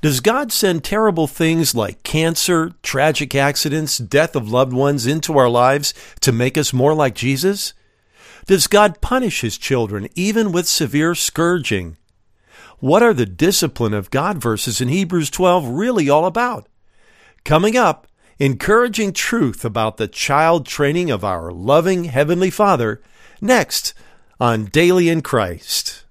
Does God send terrible things like cancer, tragic accidents, death of loved ones into our lives to make us more like Jesus? Does God punish his children even with severe scourging? What are the discipline of God verses in Hebrews 12 really all about? Coming up, encouraging truth about the child training of our loving Heavenly Father, next on Daily in Christ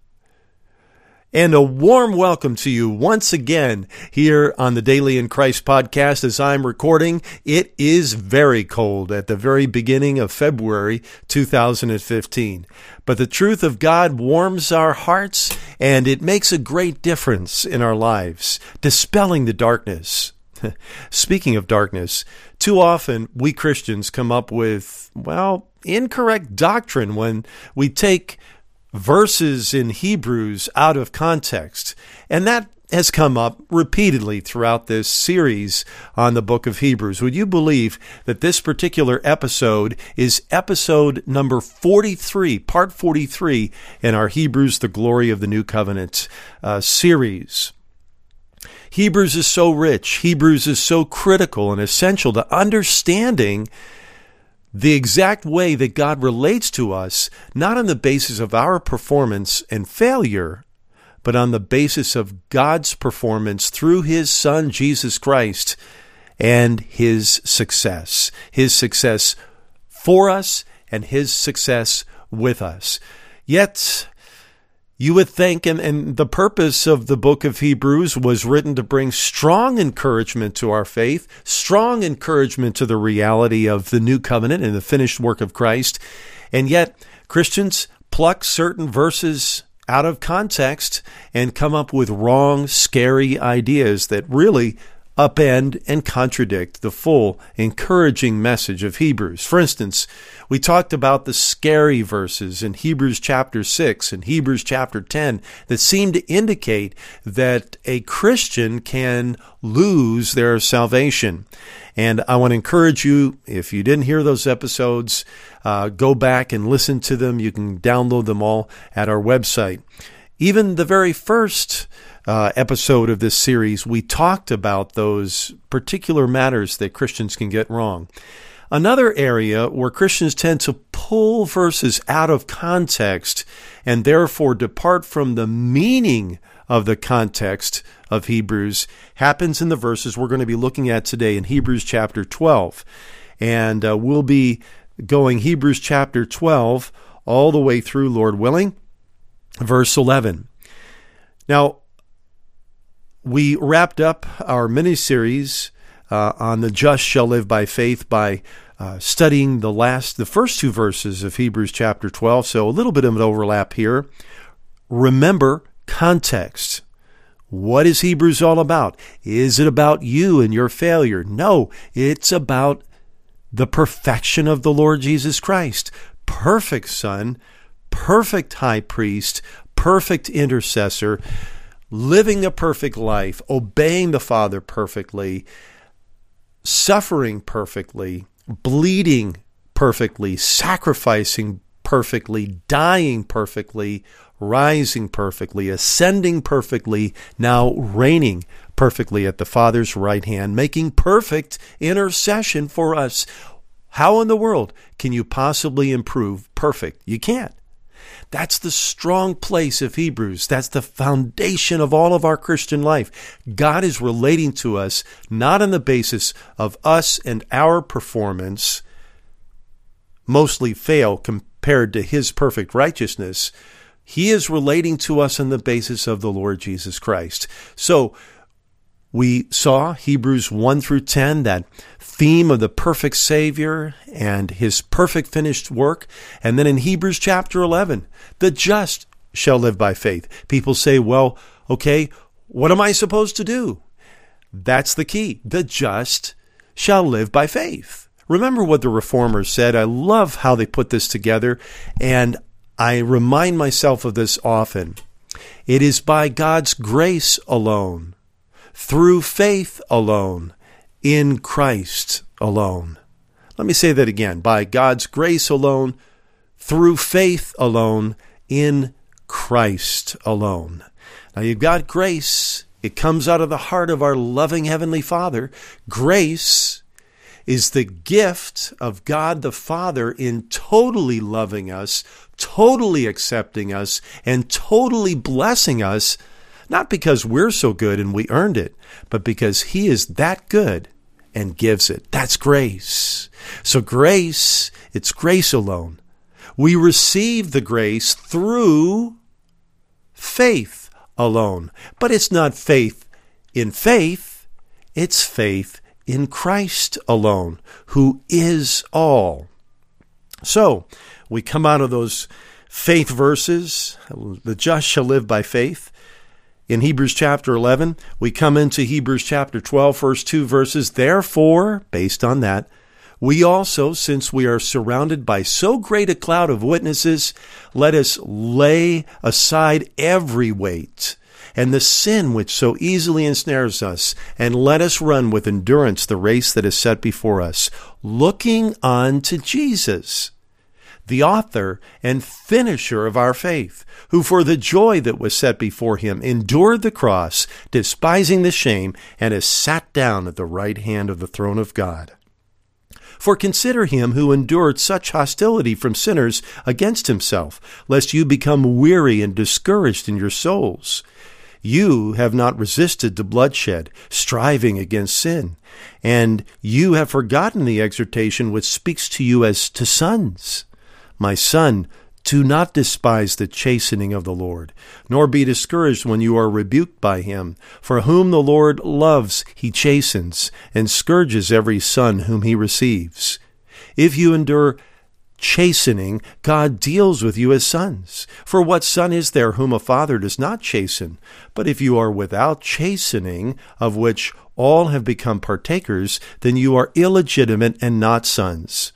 and a warm welcome to you once again here on the Daily in Christ podcast. As I'm recording, it is very cold at the very beginning of February 2015. But the truth of God warms our hearts and it makes a great difference in our lives, dispelling the darkness. Speaking of darkness, too often we Christians come up with, well, incorrect doctrine when we take verses in Hebrews out of context. And that has come up repeatedly throughout this series on the book of Hebrews. Would you believe that this particular episode is episode number 43, part 43 in our Hebrews, the Glory of the New Covenant uh, series? Hebrews is so rich. Hebrews is so critical and essential to understanding the exact way that God relates to us, not on the basis of our performance and failure, but on the basis of God's performance through His Son, Jesus Christ, and His success. His success for us and His success with us. Yet, you would think, and, and the purpose of the book of Hebrews was written to bring strong encouragement to our faith, strong encouragement to the reality of the new covenant and the finished work of Christ. And yet, Christians pluck certain verses out of context and come up with wrong, scary ideas that really upend and contradict the full encouraging message of Hebrews. For instance, we talked about the scary verses in Hebrews chapter 6 and Hebrews chapter 10 that seem to indicate that a Christian can lose their salvation. And I want to encourage you, if you didn't hear those episodes, uh, go back and listen to them. You can download them all at our website. Even the very first uh, episode of this series, we talked about those particular matters that Christians can get wrong. Another area where Christians tend to pull verses out of context and therefore depart from the meaning of the context of Hebrews happens in the verses we're going to be looking at today in Hebrews chapter 12. And uh, we'll be going Hebrews chapter 12 all the way through, Lord willing, verse 11. Now, we wrapped up our mini series uh, on the just shall live by faith by uh, studying the last, the first two verses of Hebrews chapter 12. So a little bit of an overlap here. Remember context. What is Hebrews all about? Is it about you and your failure? No, it's about the perfection of the Lord Jesus Christ. Perfect Son, perfect high priest, perfect intercessor living a perfect life, obeying the Father perfectly, suffering perfectly, bleeding perfectly, sacrificing perfectly, dying perfectly, rising perfectly, ascending perfectly, now reigning perfectly at the Father's right hand, making perfect intercession for us. How in the world can you possibly improve perfect? You can't. That's the strong place of Hebrews. That's the foundation of all of our Christian life. God is relating to us not on the basis of us and our performance, mostly fail compared to His perfect righteousness. He is relating to us on the basis of the Lord Jesus Christ. So, we saw Hebrews 1 through 10, that theme of the perfect Savior and his perfect finished work. And then in Hebrews chapter 11, the just shall live by faith. People say, well, okay, what am I supposed to do? That's the key. The just shall live by faith. Remember what the reformers said. I love how they put this together, and I remind myself of this often. It is by God's grace alone through faith alone, in Christ alone. Let me say that again by God's grace alone, through faith alone, in Christ alone. Now you've got grace It comes out of the heart of our loving Heavenly Father. Grace is the gift of God the Father in totally loving us, totally accepting us, and totally blessing us, not because we're so good and we earned it, but because He is that good and gives it. That's grace. So grace, it's grace alone. We receive the grace through faith alone. But it's not faith in faith, it's faith in Christ alone, who is all. So, we come out of those faith verses, the just shall live by faith. In Hebrews chapter 11, we come into Hebrews chapter 12, first two verses. Therefore, based on that, we also, since we are surrounded by so great a cloud of witnesses, let us lay aside every weight and the sin which so easily ensnares us, and let us run with endurance the race that is set before us, looking unto Jesus, the author and finisher of our faith, who for the joy that was set before him endured the cross, despising the shame, and is sat down at the right hand of the throne of God. For consider him who endured such hostility from sinners against himself, lest you become weary and discouraged in your souls. You have not resisted to bloodshed, striving against sin, and you have forgotten the exhortation which speaks to you as to sons. My son, do not despise the chastening of the Lord, nor be discouraged when you are rebuked by him. For whom the Lord loves, he chastens, and scourges every son whom he receives. If you endure chastening, God deals with you as sons. For what son is there whom a father does not chasten? But if you are without chastening, of which all have become partakers, then you are illegitimate and not sons.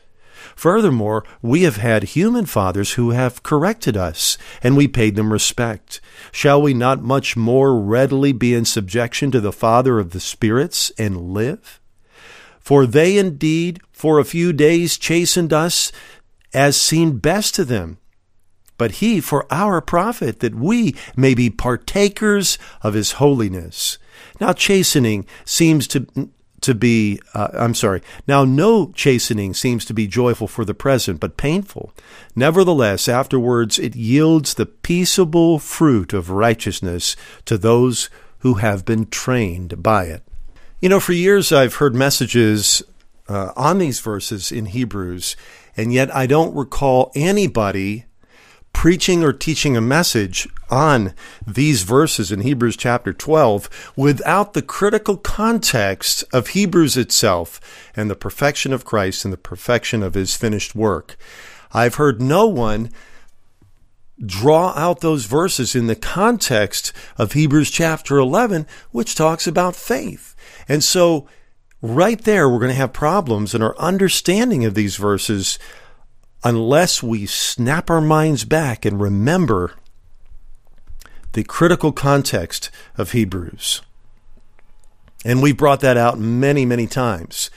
Furthermore, we have had human fathers who have corrected us, and we paid them respect. Shall we not much more readily be in subjection to the Father of the spirits and live? For they indeed for a few days chastened us as seemed best to them, but he for our profit, that we may be partakers of his holiness. Now, chastening seems to to be, uh, I'm sorry, now no chastening seems to be joyful for the present, but painful. Nevertheless, afterwards it yields the peaceable fruit of righteousness to those who have been trained by it. You know, for years I've heard messages uh, on these verses in Hebrews, and yet I don't recall anybody preaching or teaching a message on these verses in Hebrews chapter 12 without the critical context of Hebrews itself and the perfection of Christ and the perfection of his finished work. I've heard no one draw out those verses in the context of Hebrews chapter 11, which talks about faith. And so, right there, we're going to have problems in our understanding of these verses unless we snap our minds back and remember the critical context of Hebrews. And we've brought that out many, many times.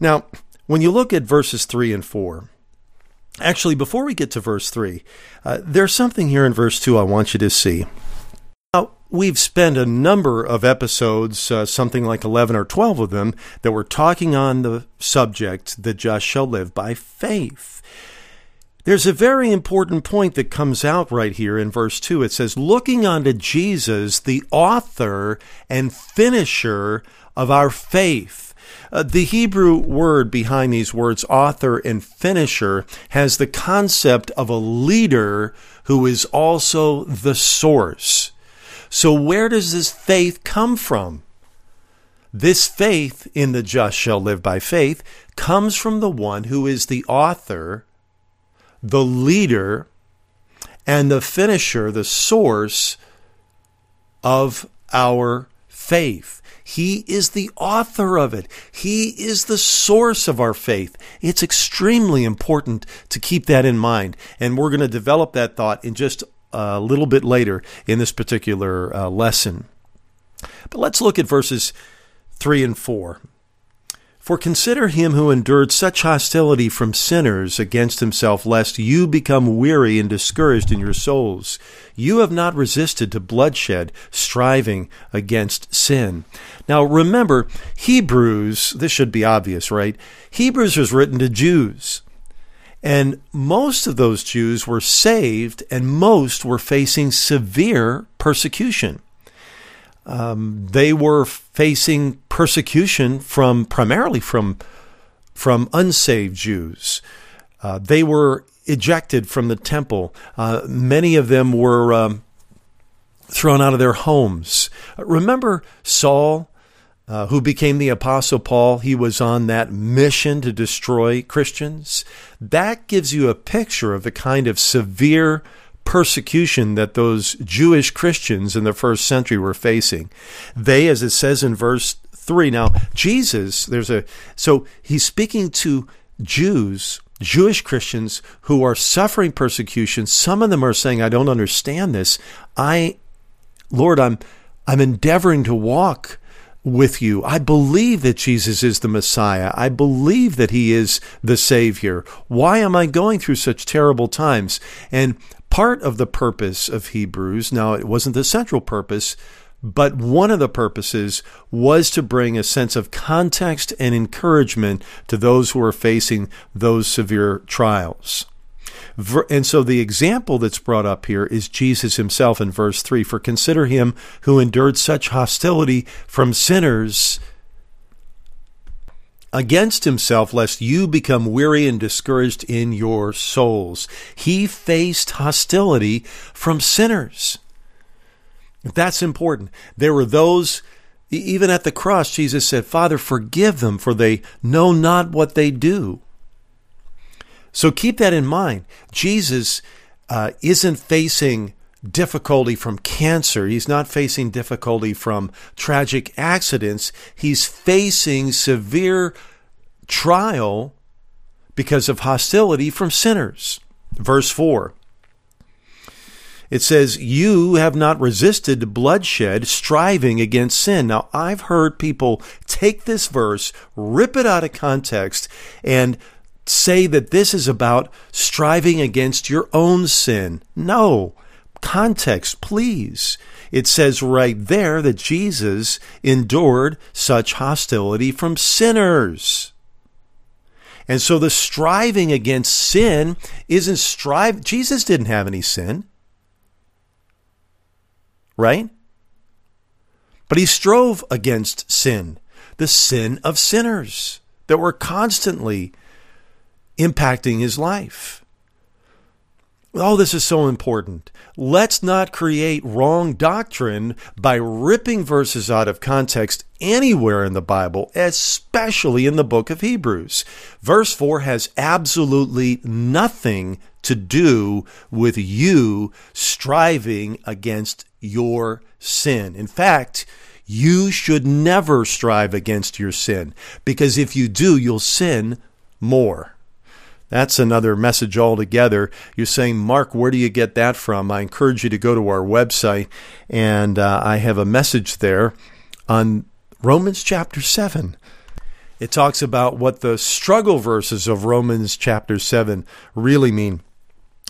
Now, when you look at verses 3 and 4, actually, before we get to verse 3, uh, there's something here in verse 2 I want you to see. We've spent a number of episodes, uh, something like 11 or 12 of them, that were talking on the subject, the just shall live by faith. There's a very important point that comes out right here in verse 2. It says, Looking unto Jesus, the author and finisher of our faith. Uh, the Hebrew word behind these words, author and finisher, has the concept of a leader who is also the source. So, where does this faith come from? This faith in the just shall live by faith comes from the one who is the author, the leader, and the finisher, the source of our faith. He is the author of it. He is the source of our faith. It's extremely important to keep that in mind. And we're going to develop that thought in just a little bit later in this particular uh, lesson. But let's look at verses 3 and 4. For consider him who endured such hostility from sinners against himself, lest you become weary and discouraged in your souls. You have not resisted to bloodshed, striving against sin. Now remember, Hebrews, this should be obvious, right? Hebrews was written to Jews. And most of those Jews were saved, and most were facing severe persecution. Um, they were facing persecution from primarily from from unsaved Jews. Uh, they were ejected from the temple. Uh, many of them were um, thrown out of their homes. Remember Saul, uh, who became the Apostle Paul? He was on that mission to destroy Christians. That gives you a picture of the kind of severe persecution that those Jewish Christians in the first century were facing. They, as it says in verse 3, now Jesus, there's a, so he's speaking to Jews, Jewish Christians who are suffering persecution. Some of them are saying, I don't understand this. I, Lord, I'm, I'm endeavoring to walk with you. I believe that Jesus is the Messiah. I believe that he is the Savior. Why am I going through such terrible times? And part of the purpose of Hebrews, now it wasn't the central purpose, but one of the purposes was to bring a sense of context and encouragement to those who are facing those severe trials. And so the example that's brought up here is Jesus himself in verse 3 For consider him who endured such hostility from sinners against himself, lest you become weary and discouraged in your souls. He faced hostility from sinners. That's important. There were those, even at the cross, Jesus said, Father, forgive them, for they know not what they do. So keep that in mind. Jesus uh, isn't facing difficulty from cancer. He's not facing difficulty from tragic accidents. He's facing severe trial because of hostility from sinners. Verse 4. It says, You have not resisted bloodshed, striving against sin. Now, I've heard people take this verse, rip it out of context, and say that this is about striving against your own sin. No. Context, please. It says right there that Jesus endured such hostility from sinners. And so the striving against sin isn't strive. Jesus didn't have any sin. Right? But he strove against sin, the sin of sinners that were constantly impacting his life. All this is so important. Let's not create wrong doctrine by ripping verses out of context anywhere in the Bible, especially in the book of Hebrews. Verse 4 has absolutely nothing to do with you striving against your sin. In fact, you should never strive against your sin because if you do, you'll sin more. That's another message altogether. You're saying, Mark, where do you get that from? I encourage you to go to our website, and uh, I have a message there on Romans chapter 7. It talks about what the struggle verses of Romans chapter 7 really mean.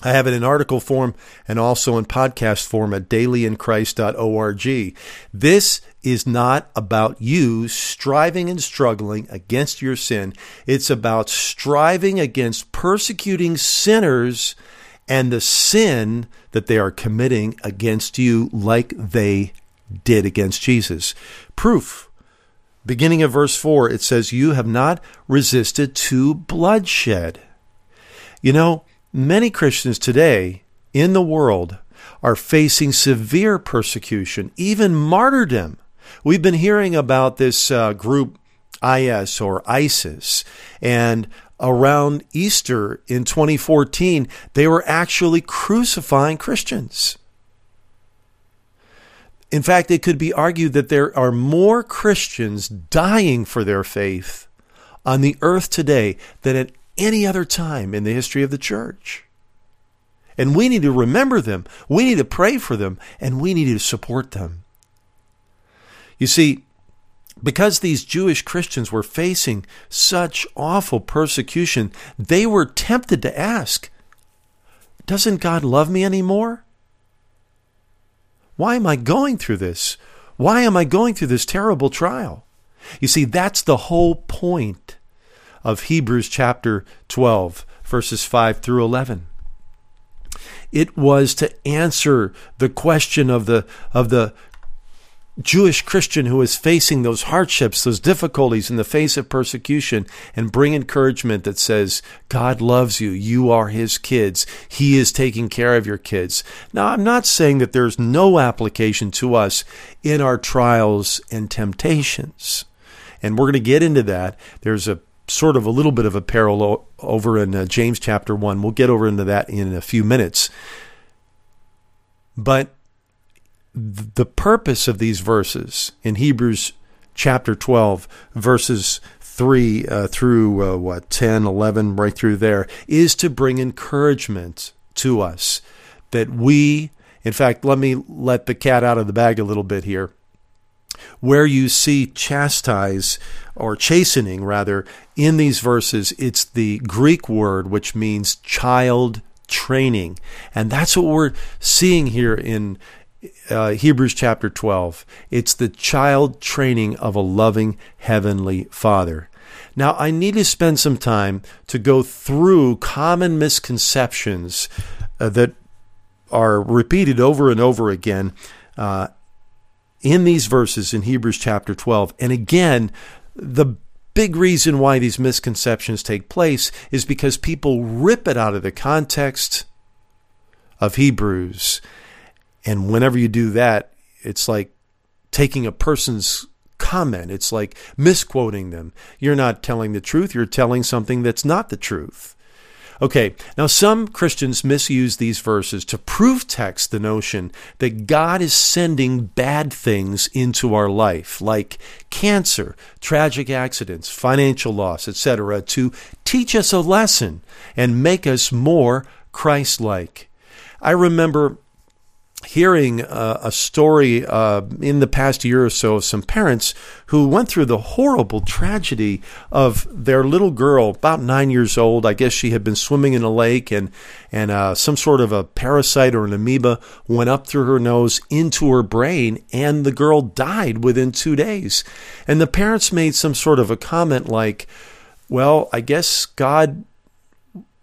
I have it in article form and also in podcast form at dailyinchrist.org. This is not about you striving and struggling against your sin. It's about striving against persecuting sinners and the sin that they are committing against you, like they did against Jesus. Proof. Beginning of verse 4, it says, You have not resisted to bloodshed. You know, Many Christians today in the world are facing severe persecution, even martyrdom. We've been hearing about this uh, group IS or ISIS, and around Easter in 2014, they were actually crucifying Christians. In fact, it could be argued that there are more Christians dying for their faith on the earth today than at any other time in the history of the church. And we need to remember them. We need to pray for them. And we need to support them. You see, because these Jewish Christians were facing such awful persecution, they were tempted to ask, Doesn't God love me anymore? Why am I going through this? Why am I going through this terrible trial? You see, that's the whole point of Hebrews chapter 12, verses 5 through 11. It was to answer the question of the, of the Jewish Christian who is facing those hardships, those difficulties in the face of persecution, and bring encouragement that says, God loves you. You are His kids. He is taking care of your kids. Now, I'm not saying that there's no application to us in our trials and temptations. And we're going to get into that. There's a sort of a little bit of a parallel over in uh, James chapter 1. We'll get over into that in a few minutes. But the purpose of these verses in Hebrews chapter 12, verses 3 uh, through uh, what, 10, 11, right through there, is to bring encouragement to us that we, in fact, let me let the cat out of the bag a little bit here. Where you see chastise or chastening, rather, in these verses, it's the Greek word which means child training. And that's what we're seeing here in uh, Hebrews chapter 12. It's the child training of a loving heavenly father. Now, I need to spend some time to go through common misconceptions uh, that are repeated over and over again uh, in these verses in Hebrews chapter 12. And again, the big reason why these misconceptions take place is because people rip it out of the context of Hebrews and whenever you do that, it's like taking a person's comment. It's like misquoting them. You're not telling the truth, you're telling something that's not the truth. Okay, now some Christians misuse these verses to proof text the notion that God is sending bad things into our life, like cancer, tragic accidents, financial loss, etc., to teach us a lesson and make us more Christ like. I remember hearing uh, a story uh, in the past year or so of some parents who went through the horrible tragedy of their little girl, about nine years old. I guess she had been swimming in a lake, and and uh, some sort of a parasite or an amoeba went up through her nose into her brain, and the girl died within two days. And the parents made some sort of a comment like, "Well, I guess God."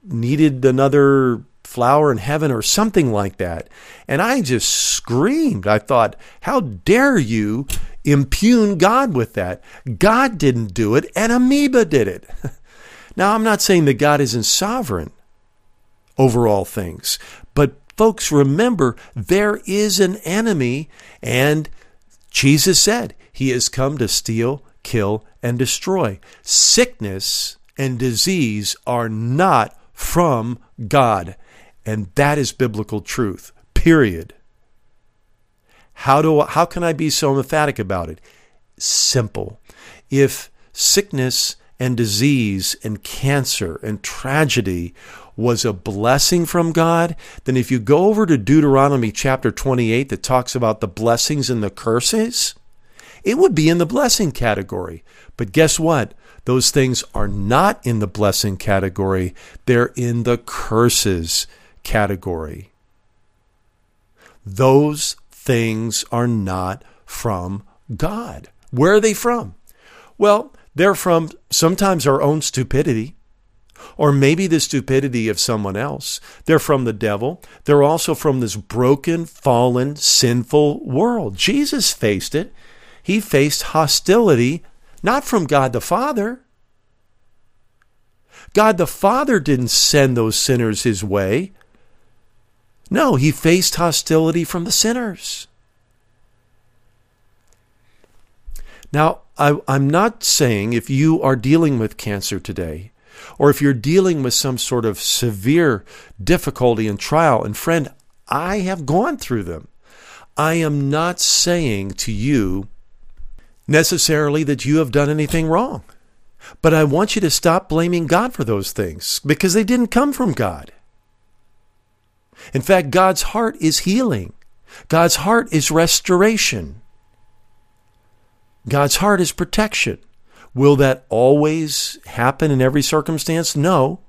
needed another flower in heaven or something like that. And I just screamed. I thought, how dare you impugn God with that? God didn't do it, and amoeba did it. now, I'm not saying that God isn't sovereign over all things, but folks, remember there is an enemy, and Jesus said he has come to steal, kill, and destroy. Sickness and disease are not from God. And that is biblical truth, period. How, do, how can I be so emphatic about it? Simple. If sickness and disease and cancer and tragedy was a blessing from God, then if you go over to Deuteronomy chapter 28 that talks about the blessings and the curses, it would be in the blessing category. But guess what? Those things are not in the blessing category, they're in the curses category. Those things are not from God. Where are they from? Well, they're from sometimes our own stupidity, or maybe the stupidity of someone else. They're from the devil. They're also from this broken, fallen, sinful world. Jesus faced it. He faced hostility, not from God the Father. God the Father didn't send those sinners his way. No, he faced hostility from the sinners. Now, I, am not saying if you are dealing with cancer today, or if you're dealing with some sort of severe difficulty and trial, and friend, I have gone through them. I am not saying to you necessarily that you have done anything wrong. But I want you to stop blaming God for those things because they didn't come from God. In fact, God's heart is healing. God's heart is restoration. God's heart is protection. Will that always happen in every circumstance? No.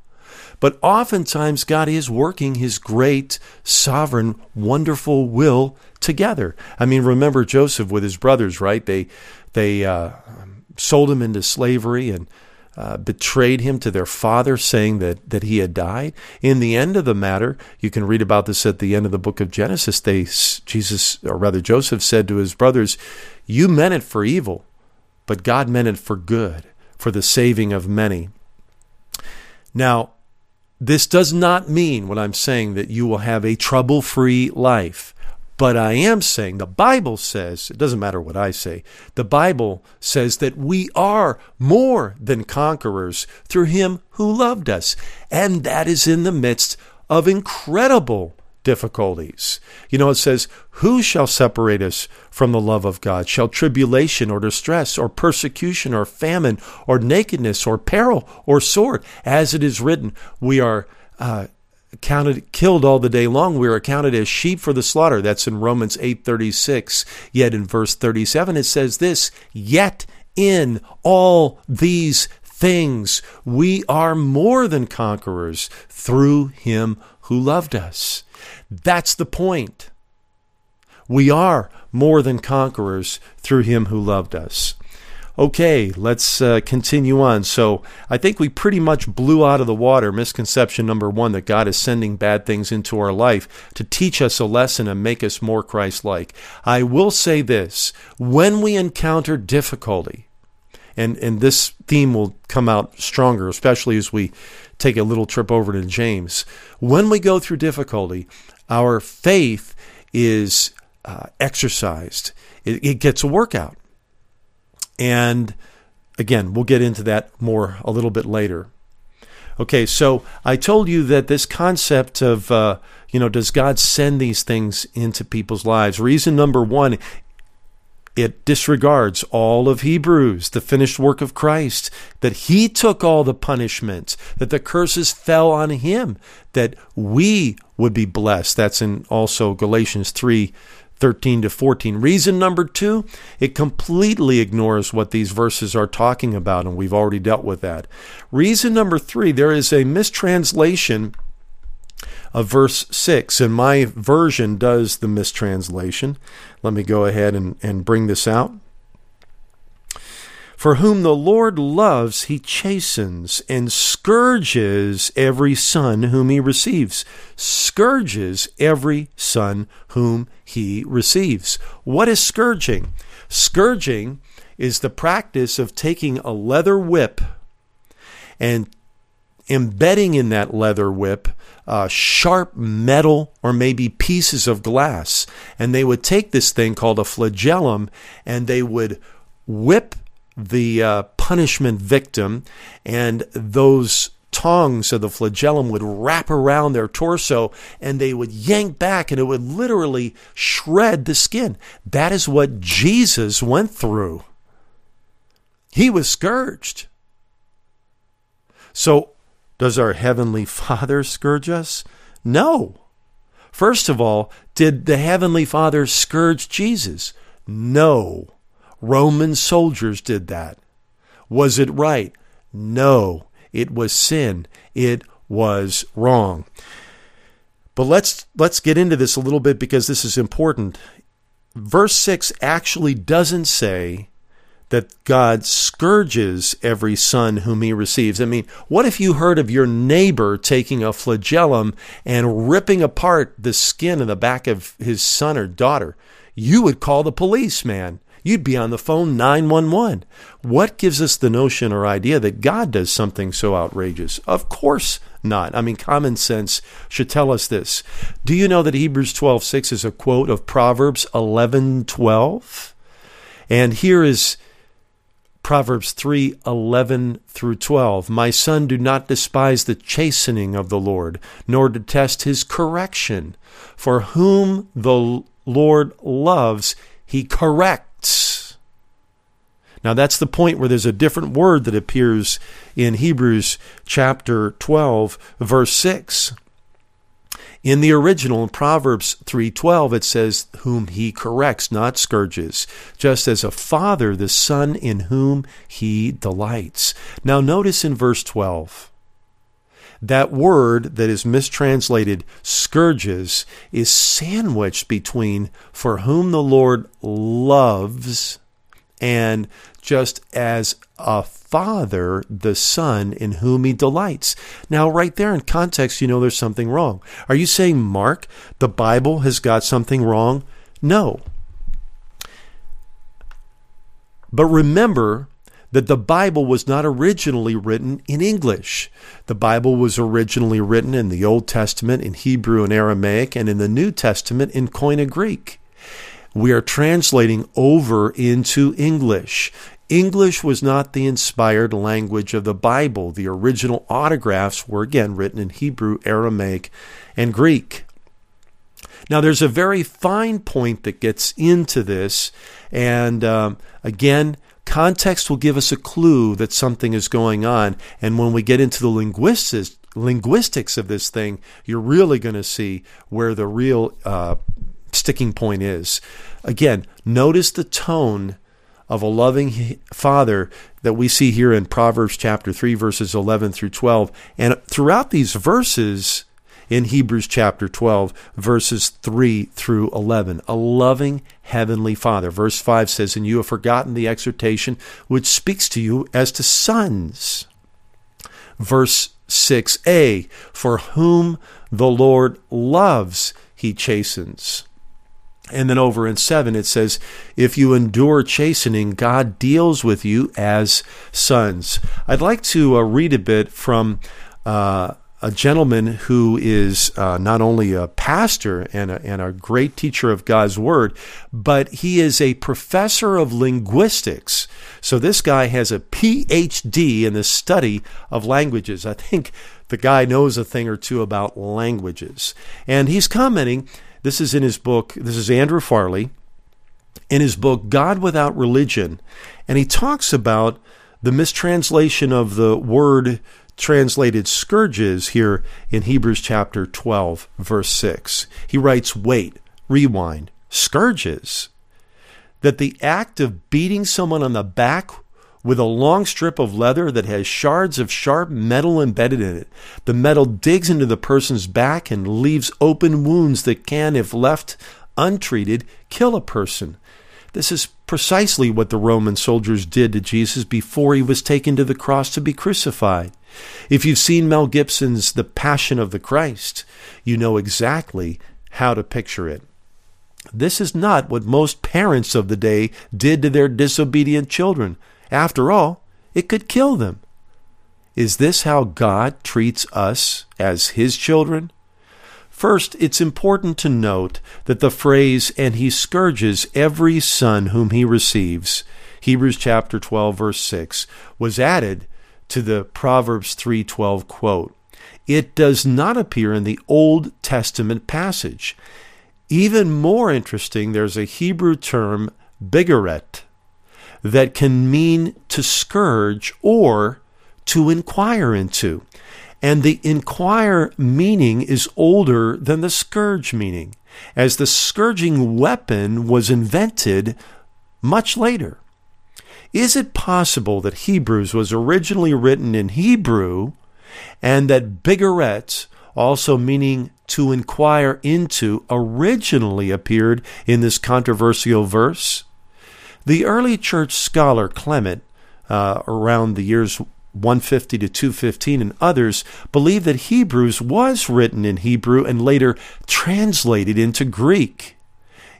But oftentimes, God is working His great, sovereign, wonderful will together. I mean, remember Joseph with his brothers, right? They they uh, sold him into slavery and uh, betrayed him to their father, saying that that he had died. In the end of the matter, you can read about this at the end of the book of Genesis. They Jesus, or rather Joseph, said to his brothers, "You meant it for evil, but God meant it for good, for the saving of many." Now, this does not mean what I'm saying that you will have a trouble free life. But I am saying the Bible says, it doesn't matter what I say, the Bible says that we are more than conquerors through Him who loved us. And that is in the midst of incredible difficulties. You know, it says, Who shall separate us from the love of God? Shall tribulation or distress or persecution or famine or nakedness or peril or sword? As it is written, we are. Uh, counted killed all the day long we are accounted as sheep for the slaughter that's in Romans 8:36 yet in verse 37 it says this yet in all these things we are more than conquerors through him who loved us that's the point. We are more than conquerors through him who loved us. Okay, let's uh, continue on. So, I think we pretty much blew out of the water misconception number one that God is sending bad things into our life to teach us a lesson and make us more Christ like. I will say this when we encounter difficulty, and, and this theme will come out stronger, especially as we take a little trip over to James. When we go through difficulty, our faith is uh, exercised, it, it gets a workout. And again, we'll get into that more a little bit later. Okay, so I told you that this concept of, uh, you know, does God send these things into people's lives? Reason number one it disregards all of Hebrews, the finished work of Christ, that he took all the punishment, that the curses fell on him, that we would be blessed. That's in also Galatians 3 13 to 14. Reason number two, it completely ignores what these verses are talking about, and we've already dealt with that. Reason number three, there is a mistranslation of verse 6, and my version does the mistranslation. Let me go ahead and, and bring this out. For whom the Lord loves, he chastens and scourges every son whom he receives. Scourges every son whom he receives. What is scourging? Scourging is the practice of taking a leather whip and embedding in that leather whip uh, sharp metal or maybe pieces of glass. And they would take this thing called a flagellum and they would whip the uh, punishment victim, and those tongs of the flagellum would wrap around their torso and they would yank back and it would literally shred the skin. That is what Jesus went through. He was scourged. So does our Heavenly Father scourge us? No. First of all, did the Heavenly Father scourge Jesus? No. Roman soldiers did that. Was it right? No. It was sin. It was wrong. But let's let's get into this a little bit because this is important. Verse 6 actually doesn't say that God scourges every son whom he receives. I mean, what if you heard of your neighbor taking a flagellum and ripping apart the skin in the back of his son or daughter? You would call the police, man. You'd be on the phone 911. What gives us the notion or idea that God does something so outrageous? Of course not. I mean, common sense should tell us this. Do you know that Hebrews 12:6 is a quote of Proverbs 11:12? And here is Proverbs 3 11 through 12. My son, do not despise the chastening of the Lord, nor detest his correction. For whom the Lord loves, he corrects. Now, that's the point where there's a different word that appears in Hebrews chapter 12, verse 6. In the original in Proverbs 3:12 it says whom he corrects not scourges just as a father the son in whom he delights. Now notice in verse 12 that word that is mistranslated scourges is sandwiched between for whom the Lord loves and just as a father the son in whom he delights. Now, right there in context, you know there's something wrong. Are you saying, Mark, the Bible has got something wrong? No. But remember that the Bible was not originally written in English. The Bible was originally written in the Old Testament in Hebrew and Aramaic, and in the New Testament in Koine Greek. We are translating over into English. English was not the inspired language of the Bible. The original autographs were again written in Hebrew, Aramaic, and Greek. Now, there's a very fine point that gets into this, and um, again, context will give us a clue that something is going on. And when we get into the linguistics, linguistics of this thing, you're really going to see where the real uh, sticking point is. Again, notice the tone of a loving father that we see here in Proverbs chapter 3, verses 11 through 12. And throughout these verses in Hebrews chapter 12, verses 3 through 11, a loving heavenly father. Verse 5 says, And you have forgotten the exhortation which speaks to you as to sons. Verse 6a, For whom the Lord loves, he chastens. And then over in 7, it says, If you endure chastening, God deals with you as sons. I'd like to uh, read a bit from uh, a gentleman who is uh, not only a pastor and a, and a great teacher of God's Word, but he is a professor of linguistics. So this guy has a PhD in the study of languages. I think the guy knows a thing or two about languages. And he's commenting this is in his book, this is Andrew Farley, in his book, God Without Religion. And he talks about the mistranslation of the word translated scourges here in Hebrews chapter 12, verse 6. He writes, Wait, rewind, scourges. That the act of beating someone on the back with a long strip of leather that has shards of sharp metal embedded in it. The metal digs into the person's back and leaves open wounds that can, if left untreated, kill a person. This is precisely what the Roman soldiers did to Jesus before he was taken to the cross to be crucified. If you've seen Mel Gibson's The Passion of the Christ, you know exactly how to picture it. This is not what most parents of the day did to their disobedient children. After all, it could kill them. Is this how God treats us as His children? First, it's important to note that the phrase, and he scourges every son whom he receives, Hebrews chapter 12, verse 6, was added to the Proverbs 3:12 quote. It does not appear in the Old Testament passage. Even more interesting, there's a Hebrew term, bigeret, that can mean to scourge or to inquire into. And the inquire meaning is older than the scourge meaning, as the scourging weapon was invented much later. Is it possible that Hebrews was originally written in Hebrew and that bigeret, also meaning to inquire into, originally appeared in this controversial verse? The early church scholar Clement, uh, around the years 150 to 215 and others believe that Hebrews was written in Hebrew and later translated into Greek.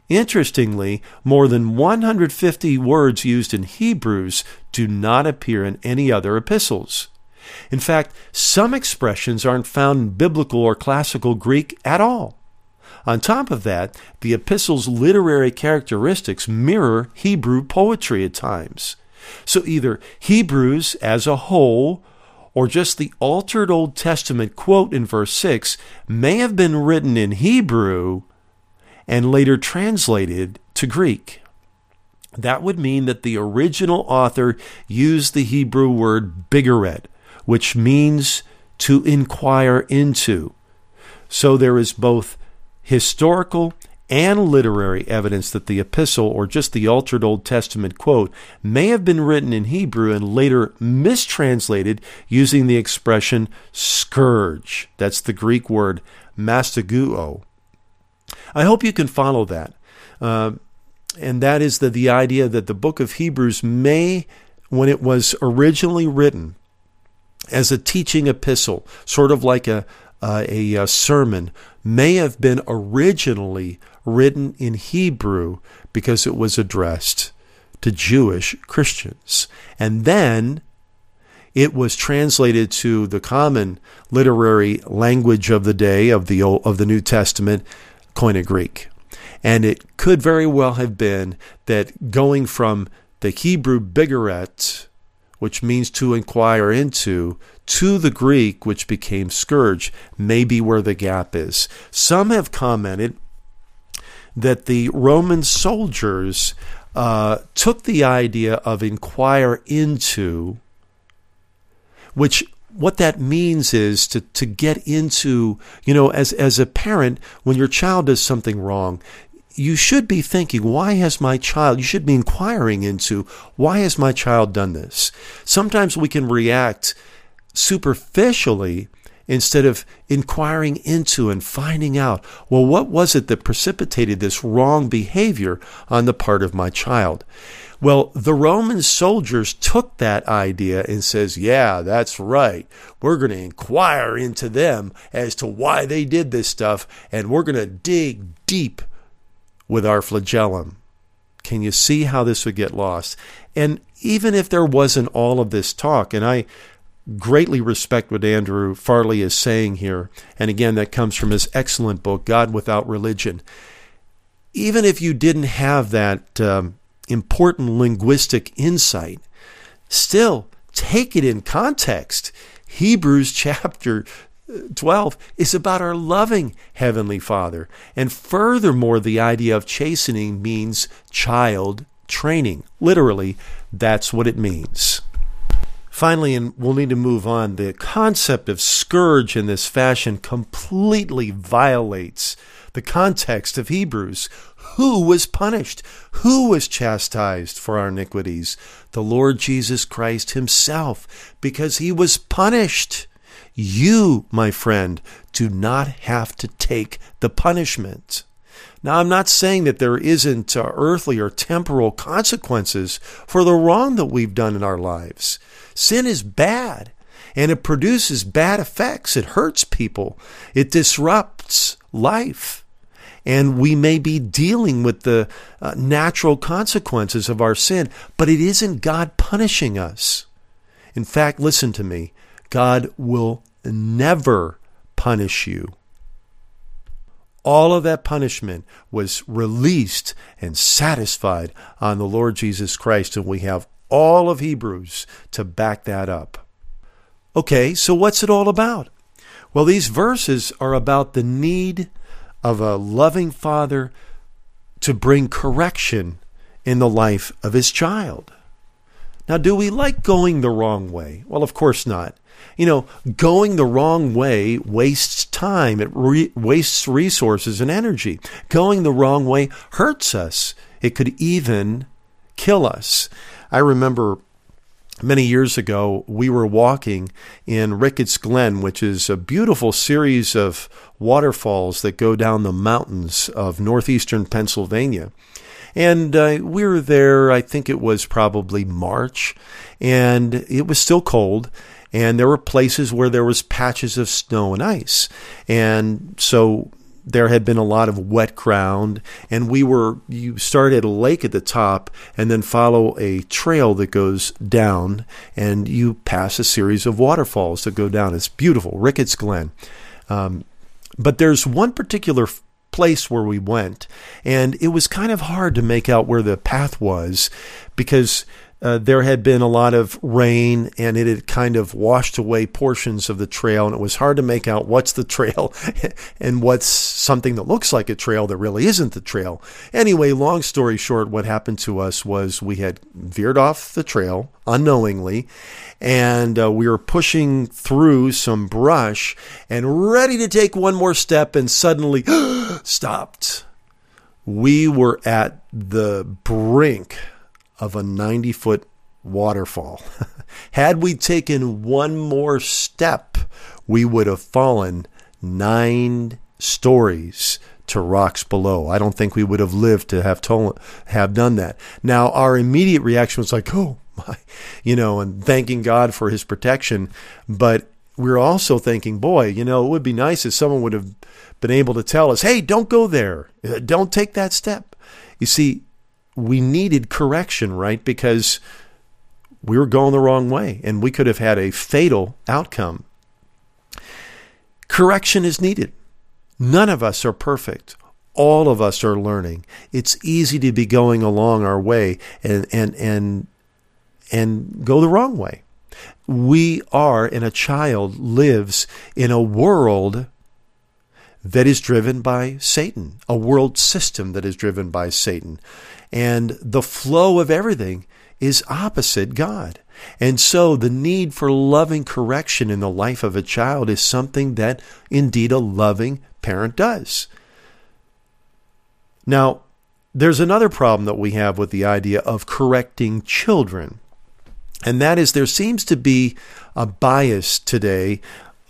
Interestingly, more than 150 words used in Hebrews do not appear in any other epistles. In fact, some expressions aren't found in biblical or classical Greek at all. On top of that, the epistle's literary characteristics mirror Hebrew poetry at times. So either Hebrews as a whole or just the altered Old Testament quote in verse 6 may have been written in Hebrew and later translated to Greek. That would mean that the original author used the Hebrew word bigeret, which means to inquire into. So there is both historical and literary evidence that the epistle, or just the altered Old Testament quote, may have been written in Hebrew and later mistranslated using the expression scourge. That's the Greek word mastaguo. I hope you can follow that. Uh, and that is the, the idea that the book of Hebrews may, when it was originally written as a teaching epistle, sort of like a, uh, a, a sermon, may have been originally written in Hebrew because it was addressed to Jewish Christians. And then it was translated to the common literary language of the day of the Old, of the New Testament, Koine Greek. And it could very well have been that going from the Hebrew bigaret, which means to inquire into, to the Greek, which became scourge, may be where the gap is. Some have commented that the Roman soldiers uh, took the idea of inquire into, which what that means is to, to get into, you know, as, as a parent, when your child does something wrong, you should be thinking, why has my child, you should be inquiring into, why has my child done this? Sometimes we can react superficially instead of inquiring into and finding out, well, what was it that precipitated this wrong behavior on the part of my child? Well, the Roman soldiers took that idea and says, yeah, that's right. We're going to inquire into them as to why they did this stuff and we're going to dig deep with our flagellum. Can you see how this would get lost? And even if there wasn't all of this talk, and I greatly respect what Andrew Farley is saying here, and again, that comes from his excellent book, God Without Religion. Even if you didn't have that um, important linguistic insight, still take it in context. Hebrews chapter 12 is about our loving Heavenly Father. And furthermore, the idea of chastening means child training. Literally, that's what it means. Finally, and we'll need to move on, the concept of scourge in this fashion completely violates the context of Hebrews. Who was punished? Who was chastised for our iniquities? The Lord Jesus Christ Himself, because He was punished. You, my friend, do not have to take the punishment. Now, I'm not saying that there isn't uh, earthly or temporal consequences for the wrong that we've done in our lives. Sin is bad and it produces bad effects. It hurts people, it disrupts life. And we may be dealing with the uh, natural consequences of our sin, but it isn't God punishing us. In fact, listen to me God will never punish you. All of that punishment was released and satisfied on the Lord Jesus Christ, and we have all of Hebrews to back that up. Okay, so what's it all about? Well, these verses are about the need of a loving father to bring correction in the life of his child. Now, do we like going the wrong way? Well, of course not. You know, going the wrong way wastes time, it re- wastes resources and energy. Going the wrong way hurts us, it could even kill us. I remember many years ago, we were walking in Ricketts Glen, which is a beautiful series of waterfalls that go down the mountains of northeastern Pennsylvania. And uh, we were there, I think it was probably March, and it was still cold and there were places where there was patches of snow and ice. And so there had been a lot of wet ground and we were you start at a lake at the top and then follow a trail that goes down and you pass a series of waterfalls that go down. It's beautiful ricketts glen. Um, but there's one particular place where we went and it was kind of hard to make out where the path was because uh, there had been a lot of rain and it had kind of washed away portions of the trail, and it was hard to make out what's the trail and what's something that looks like a trail that really isn't the trail. Anyway, long story short, what happened to us was we had veered off the trail unknowingly, and uh, we were pushing through some brush and ready to take one more step, and suddenly stopped. We were at the brink of a 90 foot waterfall. Had we taken one more step, we would have fallen nine stories to rocks below. I don't think we would have lived to have told, have done that. Now, our immediate reaction was like, "Oh my," you know, and thanking God for His protection. But we're also thinking, "Boy, you know, it would be nice if someone would have been able to tell us, "Hey, don't go there. Uh, don't take that step." You see, we needed correction, right? Because we were going the wrong way and we could have had a fatal outcome. Correction is needed. None of us are perfect. All of us are learning. It's easy to be going along our way and, and, and, and go the wrong way. We are, and a child lives in a world that is driven by Satan, a world system that is driven by Satan. And the flow of everything is opposite God. And so the need for loving correction in the life of a child is something that indeed a loving parent does. Now, there's another problem that we have with the idea of correcting children. And that is there seems to be a bias today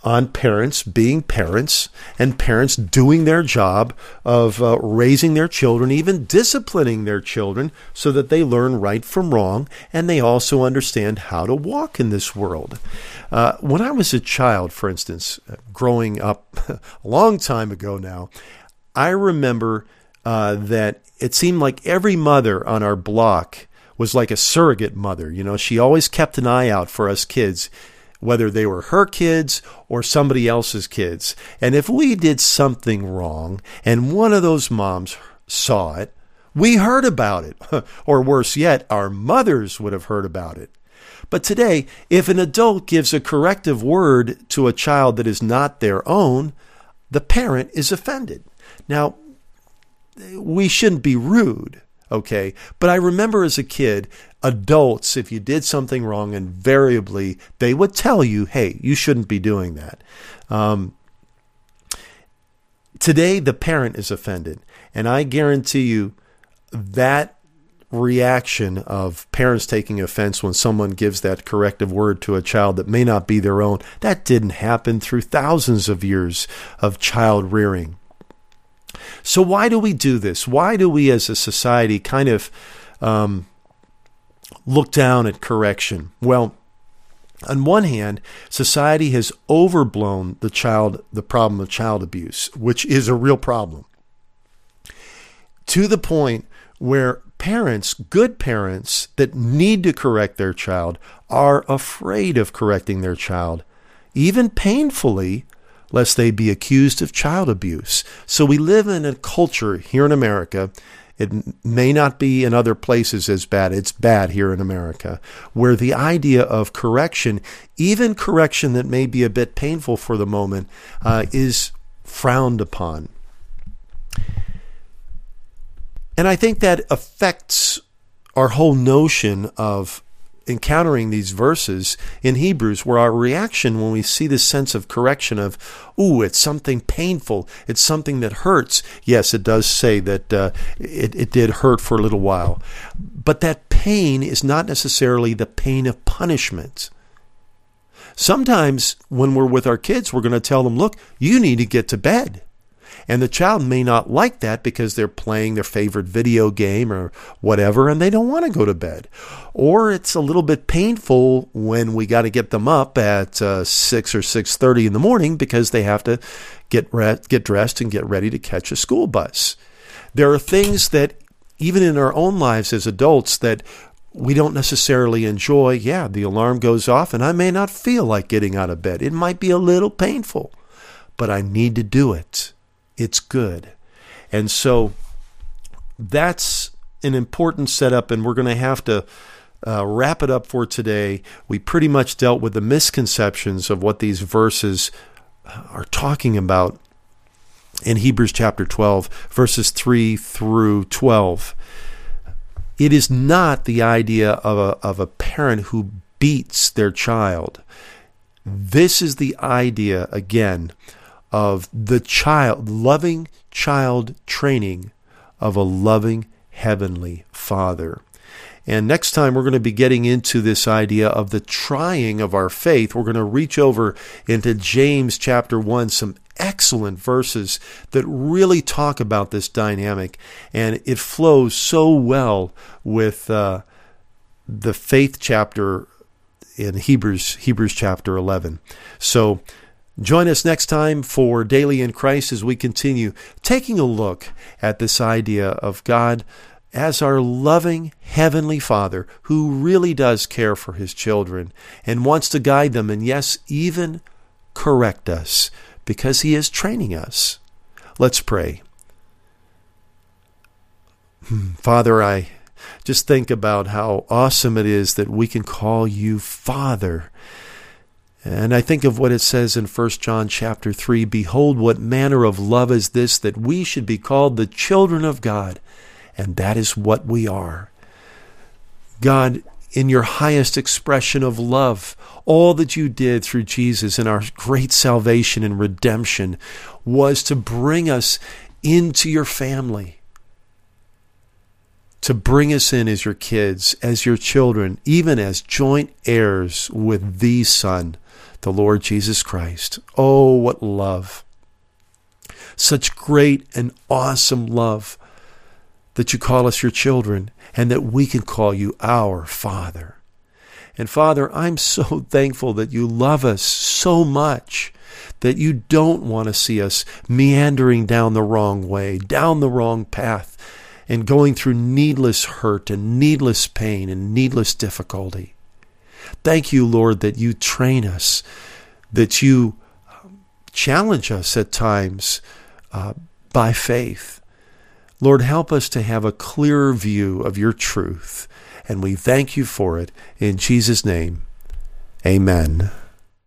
on parents being parents and parents doing their job of uh, raising their children, even disciplining their children so that they learn right from wrong and they also understand how to walk in this world. Uh, when I was a child, for instance, uh, growing up a long time ago now, I remember uh, that it seemed like every mother on our block was like a surrogate mother. You know, she always kept an eye out for us kids whether they were her kids or somebody else's kids. And if we did something wrong and one of those moms saw it, we heard about it. or worse yet, our mothers would have heard about it. But today, if an adult gives a corrective word to a child that is not their own, the parent is offended. Now, we shouldn't be rude, okay? But I remember as a kid, adults, if you did something wrong, invariably they would tell you, hey, you shouldn't be doing that. Um, today, the parent is offended. And I guarantee you that reaction of parents taking offense when someone gives that corrective word to a child that may not be their own, that didn't happen through thousands of years of child rearing. So, why do we do this? Why do we as a society kind of um, look down at correction? Well, on one hand, society has overblown the child the problem of child abuse, which is a real problem. To the point where parents, good parents that need to correct their child are afraid of correcting their child, even painfully, lest they be accused of child abuse. So we live in a culture here in America it may not be in other places as bad. It's bad here in America, where the idea of correction, even correction that may be a bit painful for the moment, uh, is frowned upon. And I think that affects our whole notion of encountering these verses in Hebrews where our reaction when we see this sense of correction of, ooh, it's something painful, it's something that hurts. Yes, it does say that uh, it, it did hurt for a little while. But that pain is not necessarily the pain of punishment. Sometimes when we're with our kids, we're going to tell them, look, you need to get to bed. And the child may not like that because they're playing their favorite video game or whatever and they don't want to go to bed. Or it's a little bit painful when we got to get them up at uh, 6 or 6:30 in the morning because they have to get re- get dressed and get ready to catch a school bus. There are things that even in our own lives as adults that we don't necessarily enjoy. Yeah, the alarm goes off and I may not feel like getting out of bed. It might be a little painful, but I need to do it it's good. And so that's an important setup, and we're going to have to uh, wrap it up for today. We pretty much dealt with the misconceptions of what these verses uh, are talking about in Hebrews chapter 12, verses 3 through 12. It is not the idea of a, of a parent who beats their child. This is the idea, again, of the child, loving child training of a loving heavenly Father. And next time, we're going to be getting into this idea of the trying of our faith. We're going to reach over into James chapter 1, some excellent verses that really talk about this dynamic. And it flows so well with uh, the faith chapter in Hebrews, Hebrews chapter 11. So, Join us next time for Daily in Christ as we continue taking a look at this idea of God as our loving Heavenly Father who really does care for His children and wants to guide them and, yes, even correct us because He is training us. Let's pray. Hmm, Father, I just think about how awesome it is that we can call you Father. And I think of what it says in 1 John chapter 3, behold what manner of love is this that we should be called the children of God and that is what we are. God, in your highest expression of love, all that you did through Jesus in our great salvation and redemption was to bring us into your family, to bring us in as your kids, as your children, even as joint heirs with the Son, the Lord Jesus Christ. Oh, what love! Such great and awesome love that you call us your children and that we can call you our Father. And Father, I'm so thankful that you love us so much that you don't want to see us meandering down the wrong way, down the wrong path, and going through needless hurt and needless pain and needless difficulty. Thank you, Lord, that you train us, that you um, challenge us at times uh, by faith Lord, help us to have a clearer view of your truth, and we thank you for it. In Jesus' name, amen.